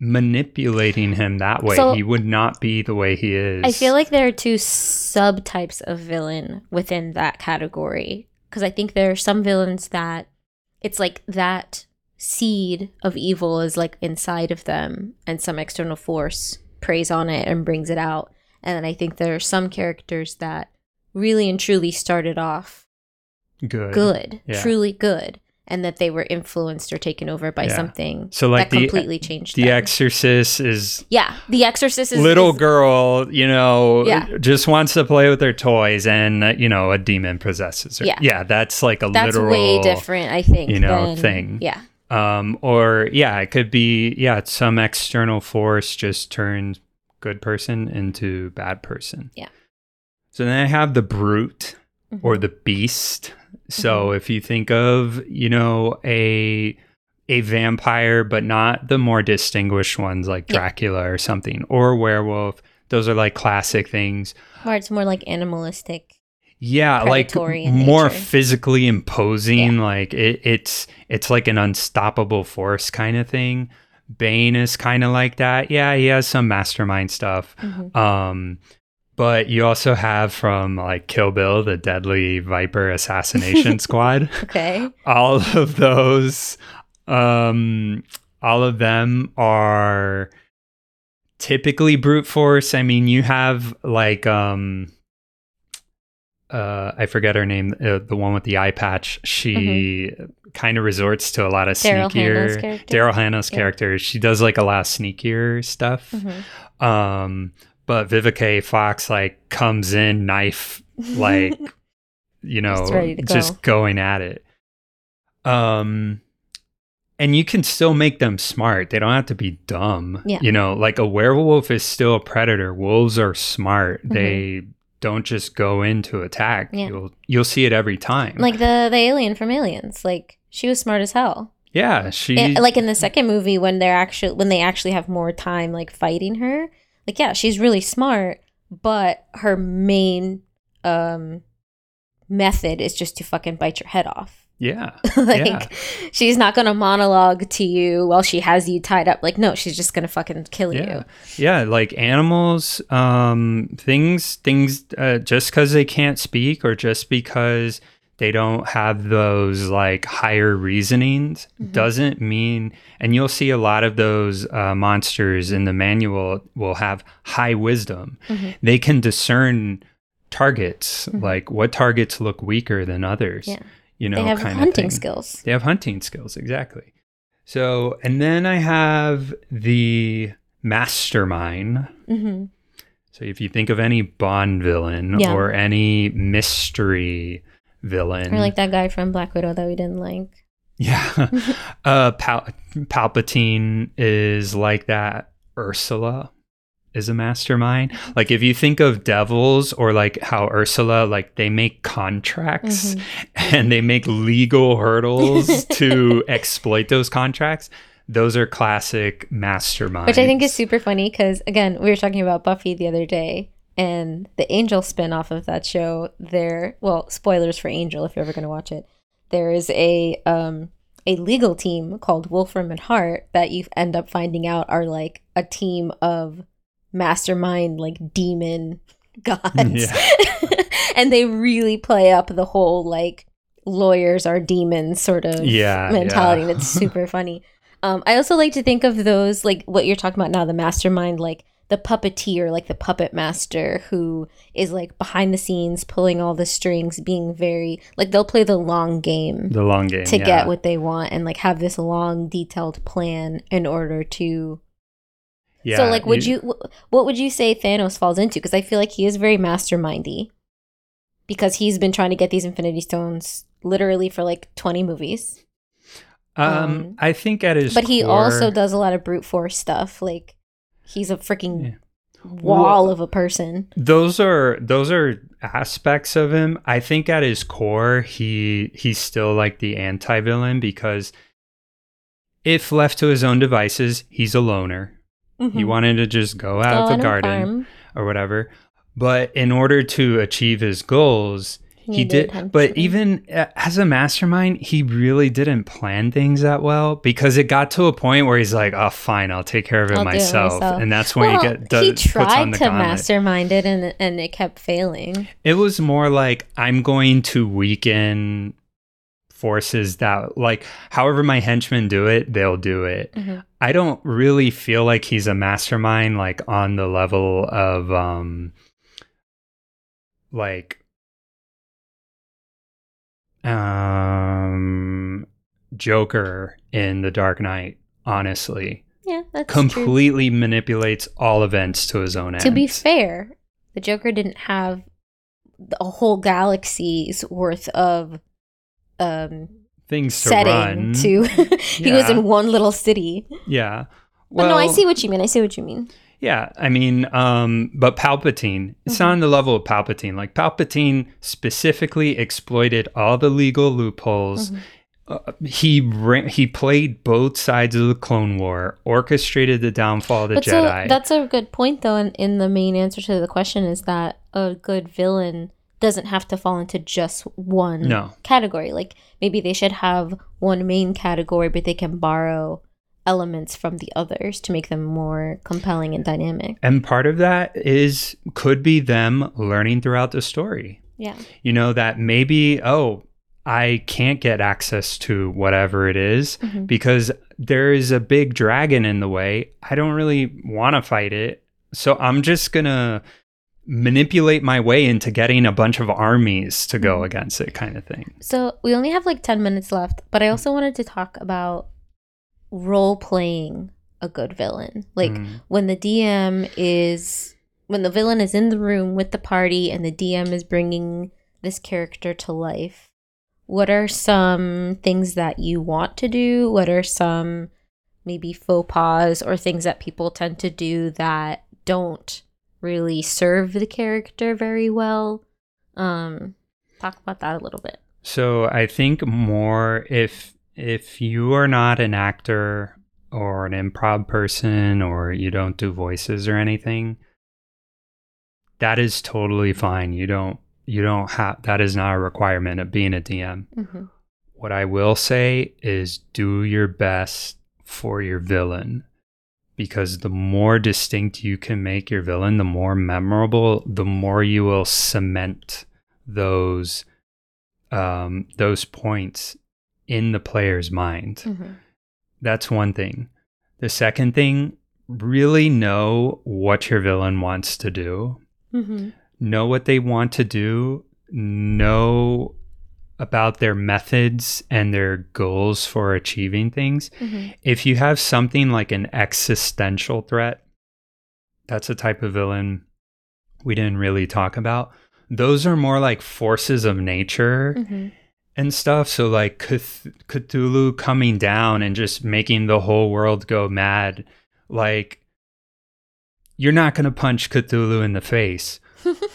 manipulating him that way So- he would not be the way he is I feel like there are two subtypes of villain within that category. Because I think there are some villains that it's like that seed of evil is like inside of them, and some external force preys on it and brings it out. And then I think there are some characters that really and truly started off good good, Yeah. truly good, and that they were influenced or taken over by Yeah. something so like that the completely changed the them. exorcist is yeah, The Exorcist is little is- girl you know Yeah. just wants to play with her toys and uh, you know a demon possesses her Yeah. yeah that's like a That's literal way different, I think. you know, than- thing. Yeah. um or yeah it could be yeah some external force just turns good person into bad person Yeah. so then i have the brute Mhm. or the beast so Mm-hmm. if you think of you know a a vampire but not the more distinguished ones like Yeah. dracula or something or werewolf those are like classic things Or it's more like animalistic. yeah like more nature. physically imposing like it, it's it's like an unstoppable force kind of thing bane is kind of like that yeah he has some mastermind stuff Mhm. um but you also have from like kill bill the deadly viper assassination squad Okay. all of those um all of them are typically brute force i mean you have like um uh i forget her name uh, the one with the eye patch she kind of resorts to a lot of Mm-hmm. Daryl Hannah's sneakier character? daryl hannah's Yeah. character she does like a lot of sneakier stuff Mhm. um but vivica fox like comes in knife like you know Just to go. going at it um and you can still make them smart. They don't have to be dumb. Yeah. You know, like a werewolf is still a predator. Wolves are smart. Mhm. They don't just go in to attack. Yeah. You'll you'll see it every time. Like the the alien from Aliens, like she was smart as hell. yeah, she And, like in the second movie when they're actually when they actually have more time like fighting her like yeah she's really smart but her main um method is just to fucking bite your head off yeah. like Yeah. she's not gonna monologue to you while she has you tied up like no she's just gonna fucking kill Yeah. you Yeah, like animals, um, things, things, uh, just because they can't speak or just because they don't have those like higher reasonings Mhm. doesn't mean, and you'll see a lot of those uh, monsters in the manual will have high wisdom. Mhm. They can discern targets, Mhm. like what targets look weaker than others. Yeah. You know, they have hunting skills They have hunting skills, exactly. So, and then I have the mastermind. hmm So, if you think of any Bond villain Yeah. or any mystery villain, or like that guy from black widow that we didn't like yeah, uh, Pal- Palpatine is like that. Ursula is a mastermind. Like if you think of devils or like how Ursula, like they make contracts Mhm. and they make legal hurdles to exploit those contracts. Those are classic masterminds. Which I think is super funny because, again, we were talking about Buffy the other day and the Angel spin off of that show. There, well, spoilers for Angel if you're ever going to watch it. There is a um, a legal team called Wolfram and Hart that you end up finding out are like a team of mastermind, like demon gods. and they really play up the whole like lawyers are demons sort of Yeah, mentality. yeah. and It's super funny. Um, I also like to think of those like what you're talking about now, the mastermind, like the puppeteer, like the puppet master who is like behind the scenes pulling all the strings, being very like they'll play the long game the long game to yeah. get what they want and like have this long detailed plan in order to Yeah, so like would you wh- what would you say Thanos falls into because I feel like he is very mastermindy because he's been trying to get these infinity stones literally for like 20 movies Um, um, I think at his but he core- also does a lot of brute force stuff like he's a freaking Yeah. wall Well- of a person those are those are aspects of him i think at his core he he's still like the anti-villain because if left to his own devices he's a loner he Mhm. wanted to just go Go out on the garden farm. or whatever but in order to achieve his goals he did but even uh, as a mastermind he really didn't plan things that well because it got to a point where he's like oh fine i'll take care of it, I'll it myself. myself. and that's when well, he get does, he tried to gauntlet. mastermind it and and it kept failing It was more like I'm going to weaken forces that like however my henchmen do it, they'll do it. Mhm. I don't really feel like he's a mastermind like on the level of um like um Joker in The Dark Knight, honestly. yeah that's true. Completely manipulates all events to his own end. To be fair, the Joker didn't have a whole galaxy's worth of um things to setting run. to he was in one little city. yeah. But no, I see what you mean. I see what you mean. Yeah, I mean, um, but Palpatine, it's Mm-hmm. not on the level of Palpatine. Like Palpatine specifically exploited all the legal loopholes. Mhm. Uh, he ra- he played both sides of the Clone War, orchestrated the downfall of the but so Jedi. that's a good point though and in the main answer to the question is that a good villain doesn't have to fall into just one no, category. Like maybe they should have one main category but they can borrow elements from the others to make them more compelling and dynamic. and part of that is could be them learning throughout the story. Yeah. You know that maybe oh I can't get access to whatever it is Mhm. because there is a big dragon in the way. I don't really want to fight it. So I'm just going to manipulate my way into getting a bunch of armies to go Mhm. against it kind of thing. So we only have like 10 minutes left, but I also wanted to talk about role playing a good villain. Like Mm. when the DM is when the villain is in the room with the party and the DM is bringing this character to life. what are some things that you want to do? What are some maybe faux pas or things that people tend to do that don't really serve the character very well? Um, talk about that a little bit. So I think more if if you are not an actor or an improv person or you don't do voices or anything, that is totally fine. You don't you don't have that is not a requirement of being a DM. Mm-hmm. What I will say is do your best for your villain because the more distinct you can make your villain, the more memorable, the more you will cement those um, those points in the player's mind. Mm-hmm. That's one thing. The second thing, really know what your villain wants to do. Mm-hmm. Know what they want to do. Know about their methods and their goals for achieving things. Mm-hmm. If you have something like an existential threat, that's a type of villain we didn't really talk about. Those are more like forces of nature Mm-hmm. And stuff. So like Cth- Cthulhu coming down and just making the whole world go mad. Like you're not going to punch Cthulhu in the face.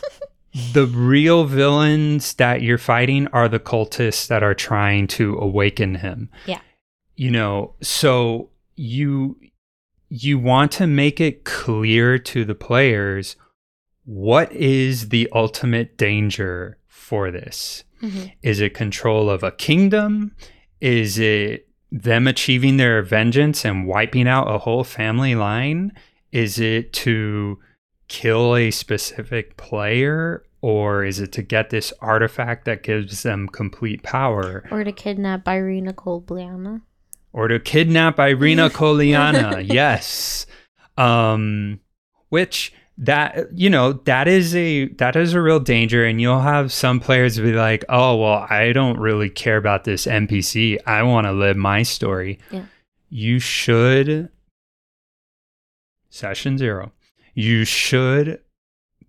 the real villains that you're fighting are the cultists that are trying to awaken him. Yeah. You know, so you you want to make it clear to the players what is the ultimate danger for this? Mm-hmm. Is it control of a kingdom? Is it them achieving their vengeance and wiping out a whole family line? Is it to kill a specific player? Or is it to get this artifact that gives them complete power? Or to kidnap Ireena Kolyana. Or to kidnap Ireena Kolyana? yes. Um, which that you know that is a that is a real danger. And you'll have some players be like oh well i don't really care about this npc i want to live my story. Yeah. you should session zero you should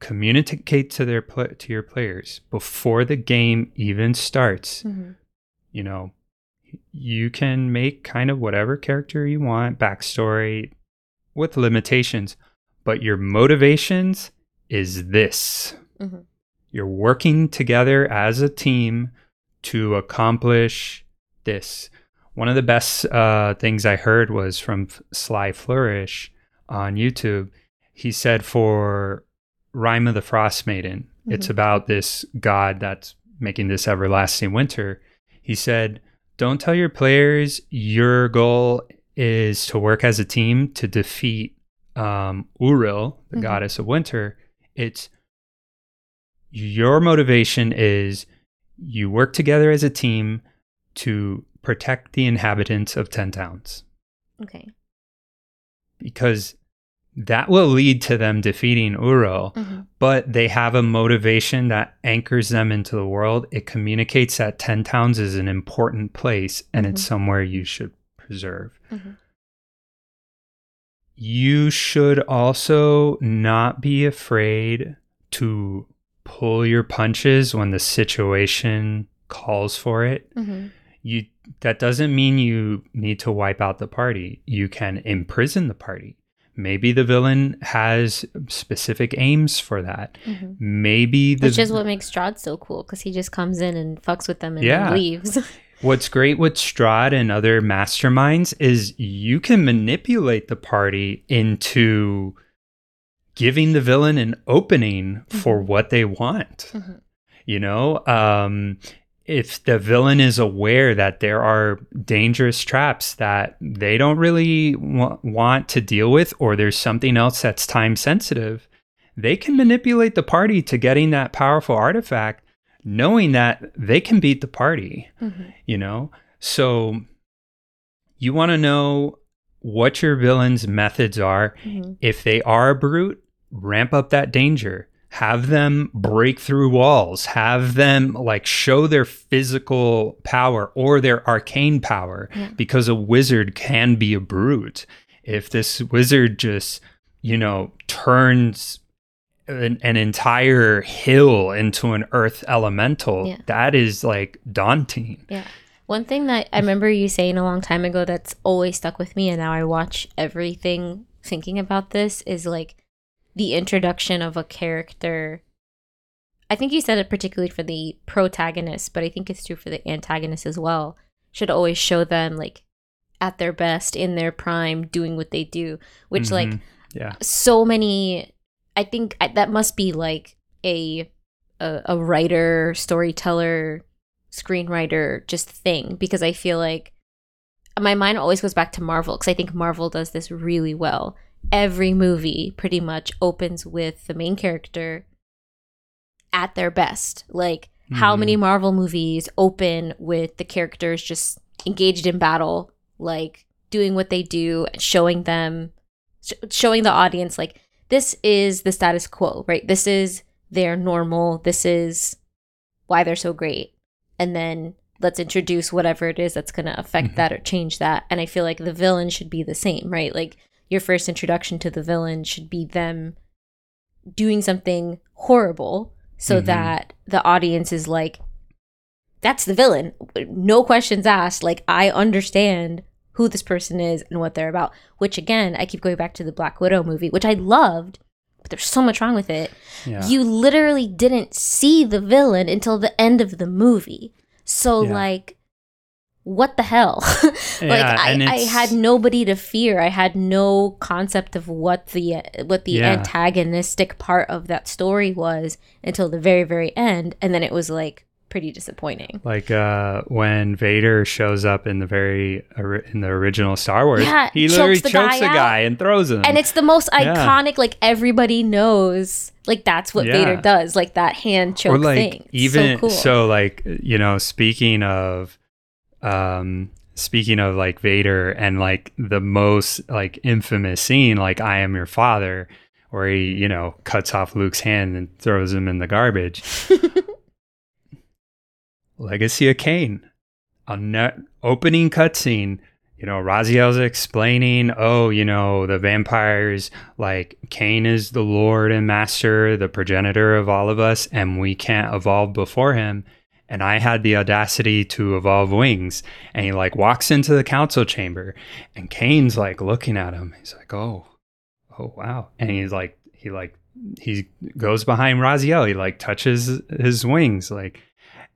communicate to their to your players before the game even starts. Mm-hmm. you know you can make kind of whatever character you want backstory with limitations but your motivations is this Mhm. you're working together as a team to accomplish this one of the best uh, things i heard was from sly flourish on youtube he said for rime of the frost maiden it's Mhm. about this god that's making this everlasting winter he said don't tell your players your goal is to work as a team to defeat um, Auril, the Mhm. goddess of winter. It's your motivation is you work together as a team to protect the inhabitants of 10 towns Okay. because that will lead to them defeating Auril Mm-hmm. but they have a motivation that anchors them into the world. It communicates that 10 towns is an important place and it's Mhm. somewhere you should preserve. Mhm. You should also not be afraid to pull your punches when the situation calls for it. Mm-hmm. You that doesn't mean you need to wipe out the party. You can imprison the party. Maybe the villain has specific aims for that. Mm-hmm. Maybe the Which is what makes Strahd so cool because he just comes in and fucks with them and Yeah. leaves. What's great with Strahd and other masterminds is you can manipulate the party into giving the villain an opening for what they want. Mhm. You know, um, if the villain is aware that there are dangerous traps that they don't really wa- want to deal with, or there's something else that's time sensitive, they can manipulate the party to getting that powerful artifact, knowing that they can beat the party Mhm. you know so you want to know what your villain's methods are Mhm. if they are a brute ramp up that danger have them break through walls have them like show their physical power or their arcane power Yeah. because a wizard can be a brute if this wizard just you know turns an, an entire hill into an earth elemental. Yeah. That is like daunting. Yeah. One thing that I remember you saying a long time ago that's always stuck with me, and now I watch everything thinking about this is like the introduction of a character. I think you said it particularly for the protagonist, but I think it's true for the antagonist as well. Should always show them like at their best, in their prime, doing what they do, which like Mhm. yeah. so many i think I, that must be like a, a a writer storyteller screenwriter just thing because i feel like my mind always goes back to marvel because i think marvel does this really well every movie pretty much opens with the main character at their best like how Mhm. many marvel movies open with the characters just engaged in battle like doing what they do showing them sh- showing the audience like this is the status quo right? This is their normal this is why they're so great. And then let's introduce whatever it is that's going to affect Mhm. that or change that. And i feel like the villain should be the same right? Like your first introduction to the villain should be them doing something horrible so Mhm. that the audience is like that's the villain. No questions asked. Like i understand who this person is and what they're about which again i keep going back to the black widow movie which i loved but there's so much wrong with it Yeah. you literally didn't see the villain until the end of the movie so Yeah. like what the hell like Yeah, I, I had nobody to fear i had no concept of what the what the Yeah. antagonistic part of that story was until the very very end and then it was like pretty disappointing Like uh, when Vader shows up in the very ori- in the original Star Wars, Yeah, he chokes literally the chokes guy the out. guy and throws him. and it's the most Yeah. iconic like everybody knows like that's what Yeah. vader does like that hand choke or like thing even so, so, like you know speaking of um speaking of like Vader and like the most like infamous scene like I am your father where he you know cuts off Luke's hand and throws him in the garbage Legacy of Kain a net opening cutscene you know Raziel's explaining oh you know the vampires like Kain is the lord and master the progenitor of all of us and we can't evolve before him. And I had the audacity to evolve wings. And he like walks into the council chamber and Kain's like looking at him. He's like oh oh wow. And he's like he like he goes behind Raziel. He like touches his wings. Like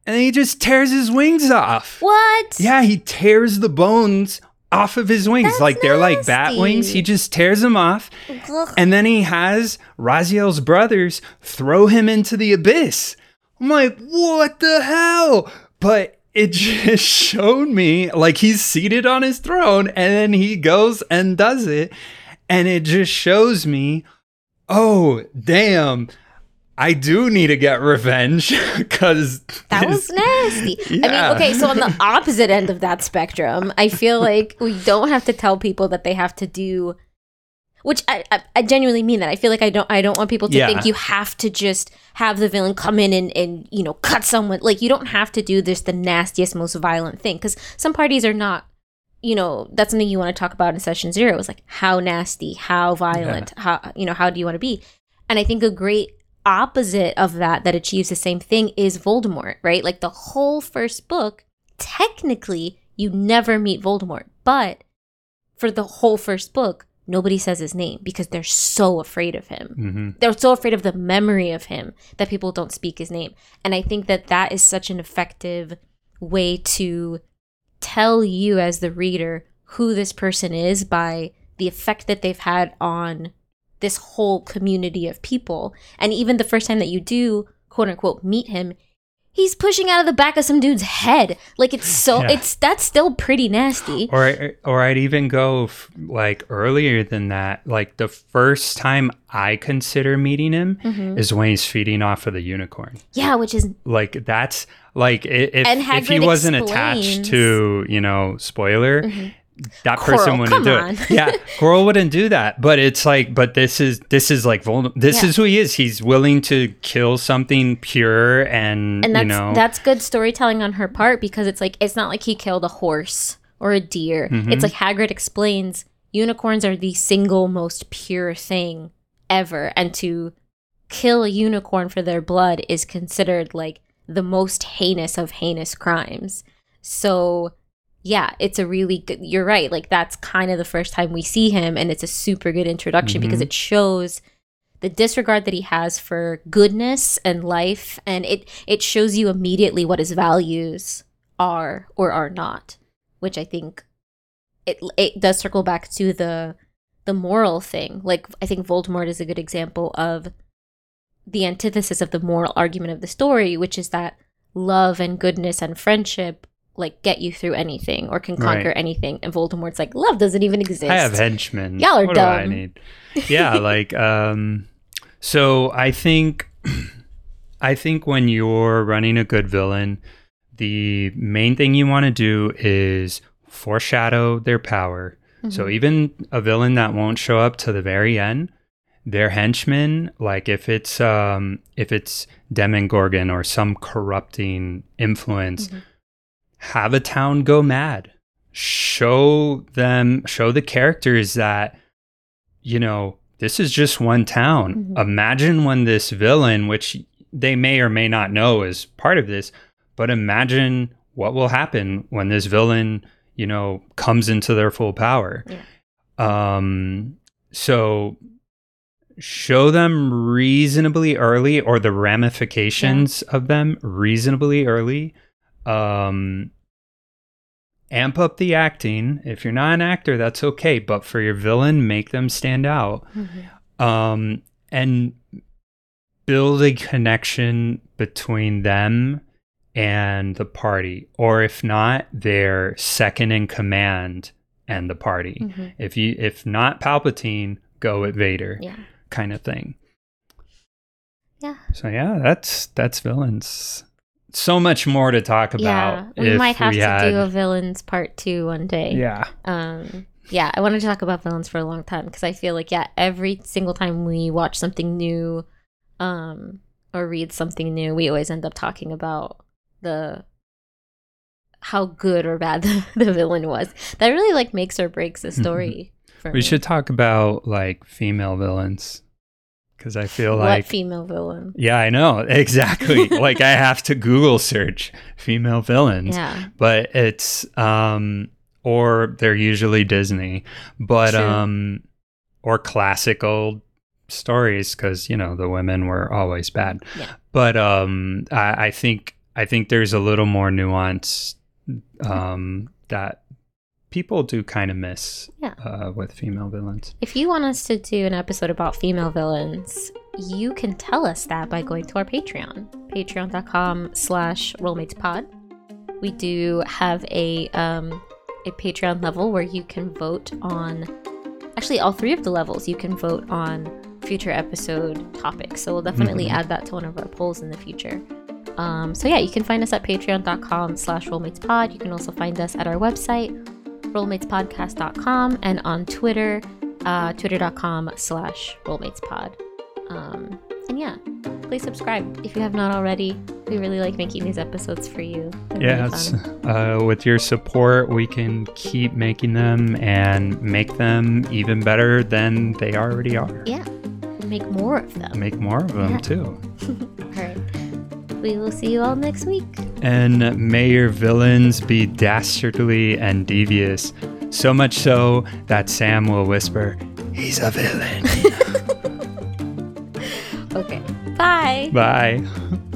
and then he just tears his wings off what yeah, he tears the bones off of his wings. That's like they're like bat wings. He just tears them off. Ugh. And then he has Raziel's brothers throw him into the abyss. I'm like, what the hell? But it just showed me like he's seated on his throne and then he goes and does it. And it just shows me, oh, damn. I do need to get revenge because That was nasty. I Yeah. mean, okay, so on the opposite end of that spectrum, I feel like we don't have to tell people that they have to do which I, I, I genuinely mean that. I feel like I don't I don't want people to Yeah. think you have to just have the villain come in and, and you know cut someone. Like you don't have to do this the nastiest, most violent thing because some parties are not. You know that's something you want to talk about in session zero. Is like how nasty, how violent, how you know how do you want to be? And I think a great opposite of that that achieves the same thing is Voldemort, right? Like the whole first book, technically you never meet Voldemort, but for the whole first book, nobody says his name because they're so afraid of him. hmm They're so afraid of the memory of him that people don't speak his name. And I think that that is such an effective way to tell you as the reader who this person is by the effect that they've had on this whole community of people. And even the first time that you do, quote unquote, meet him, he's pushing out of the back of some dude's head. Like it's so, Yeah. it's that's still pretty nasty. Or I- or I'd even go f- like earlier than that. Like the first time I consider meeting him Mhm. is when he's feeding off of the unicorn. Yeah, which is Like that's like if if he wasn't explains- attached to you know spoiler. Mhm. That Coral, person wouldn't do on. it. Yeah, Coral wouldn't do that. But it's like, but this is this is like vulnerable. This Yeah. is who he is. He's willing to kill something pure, and, and that's you know, that's good storytelling on her part because it's like it's not like he killed a horse or a deer. Mhm. It's like Hagrid explains unicorns are the single most pure thing ever, and to kill a unicorn for their blood is considered like the most heinous of heinous crimes. So, yeah, it's a really good. You're right. Like, that's kind of the first time we see him, and it's a super good introduction because Mhm. it shows the disregard that he has for goodness and life and it it shows you immediately what his values are or are not which i think it it does circle back to the the moral thing like i think voldemort is a good example of the antithesis of the moral argument of the story which is that love and goodness and friendship like get you through anything or can conquer Right. anything and voldemort's like love doesn't even exist I have henchmen. Y'all are what Do I need? Yeah, like um so I think I think when you're running a good villain, the main thing you want to do is foreshadow their power. So Mhm. even a villain that won't show up to the very end, their henchmen, like if it's um if it's Demogorgon or some corrupting influence, Mhm. Have a town go mad. Show them show the characters that you know, this is just one town. Mhm. Imagine when this villain, which they may or may not know is part of this, but imagine what will happen when this villain, you know, comes into their full power. Um, so show them reasonably early or the ramifications of them reasonably early. Um, amp up the acting. If you're not an actor, that's okay. But for your villain, make them stand out. Mhm. Um, and build a connection between them and the party. Or if not, their second in command and the party. Mhm. If you if not Palpatine, go with Vader yeah kind of thing. yeah So yeah, that's that's villains. So much more to talk about. yeah we might have we to had- do a villains part two one day Yeah. um yeah i wanted to talk about villains for a long time because i feel like yeah every single time we watch something new um or read something new we always end up talking about the how good or bad the, the villain was that really like makes or breaks the story Mm-hmm. We me. should talk about like female villains because I feel what like female villain yeah, I know exactly. like I have to Google search female villains, yeah but it's um or they're usually Disney, but True. um or classic old stories because you know the women were always bad. Yeah. But um, I, I think I think there's a little more nuance um that people do kind of miss Yeah. uh, with female villains. If you want us to do an episode about female villains, you can tell us that by going to our Patreon, patreon.com slash rollmatespod. We do have a um, a Patreon level where you can vote on actually all three of the levels you can vote on future episode topics. So we'll definitely Mhm. add that to one of our polls in the future. Um, so yeah, you can find us at patreon.com slash rollmatespod. You can also find us at our website, rollmatespodcast.com and on Twitter, uh, twitter.com slash rollmatespod. Um, and yeah, please subscribe if you have not already. We really like making these episodes for you. They're Yes, fun. uh, with your support, we can keep making them and make them even better than they already are. Yeah, make more of them. Make more of them Yeah. too. All right. We will see you all next week. And may your villains be dastardly and devious, so much so that Sam will whisper, He's a villain. Okay. Bye. Bye.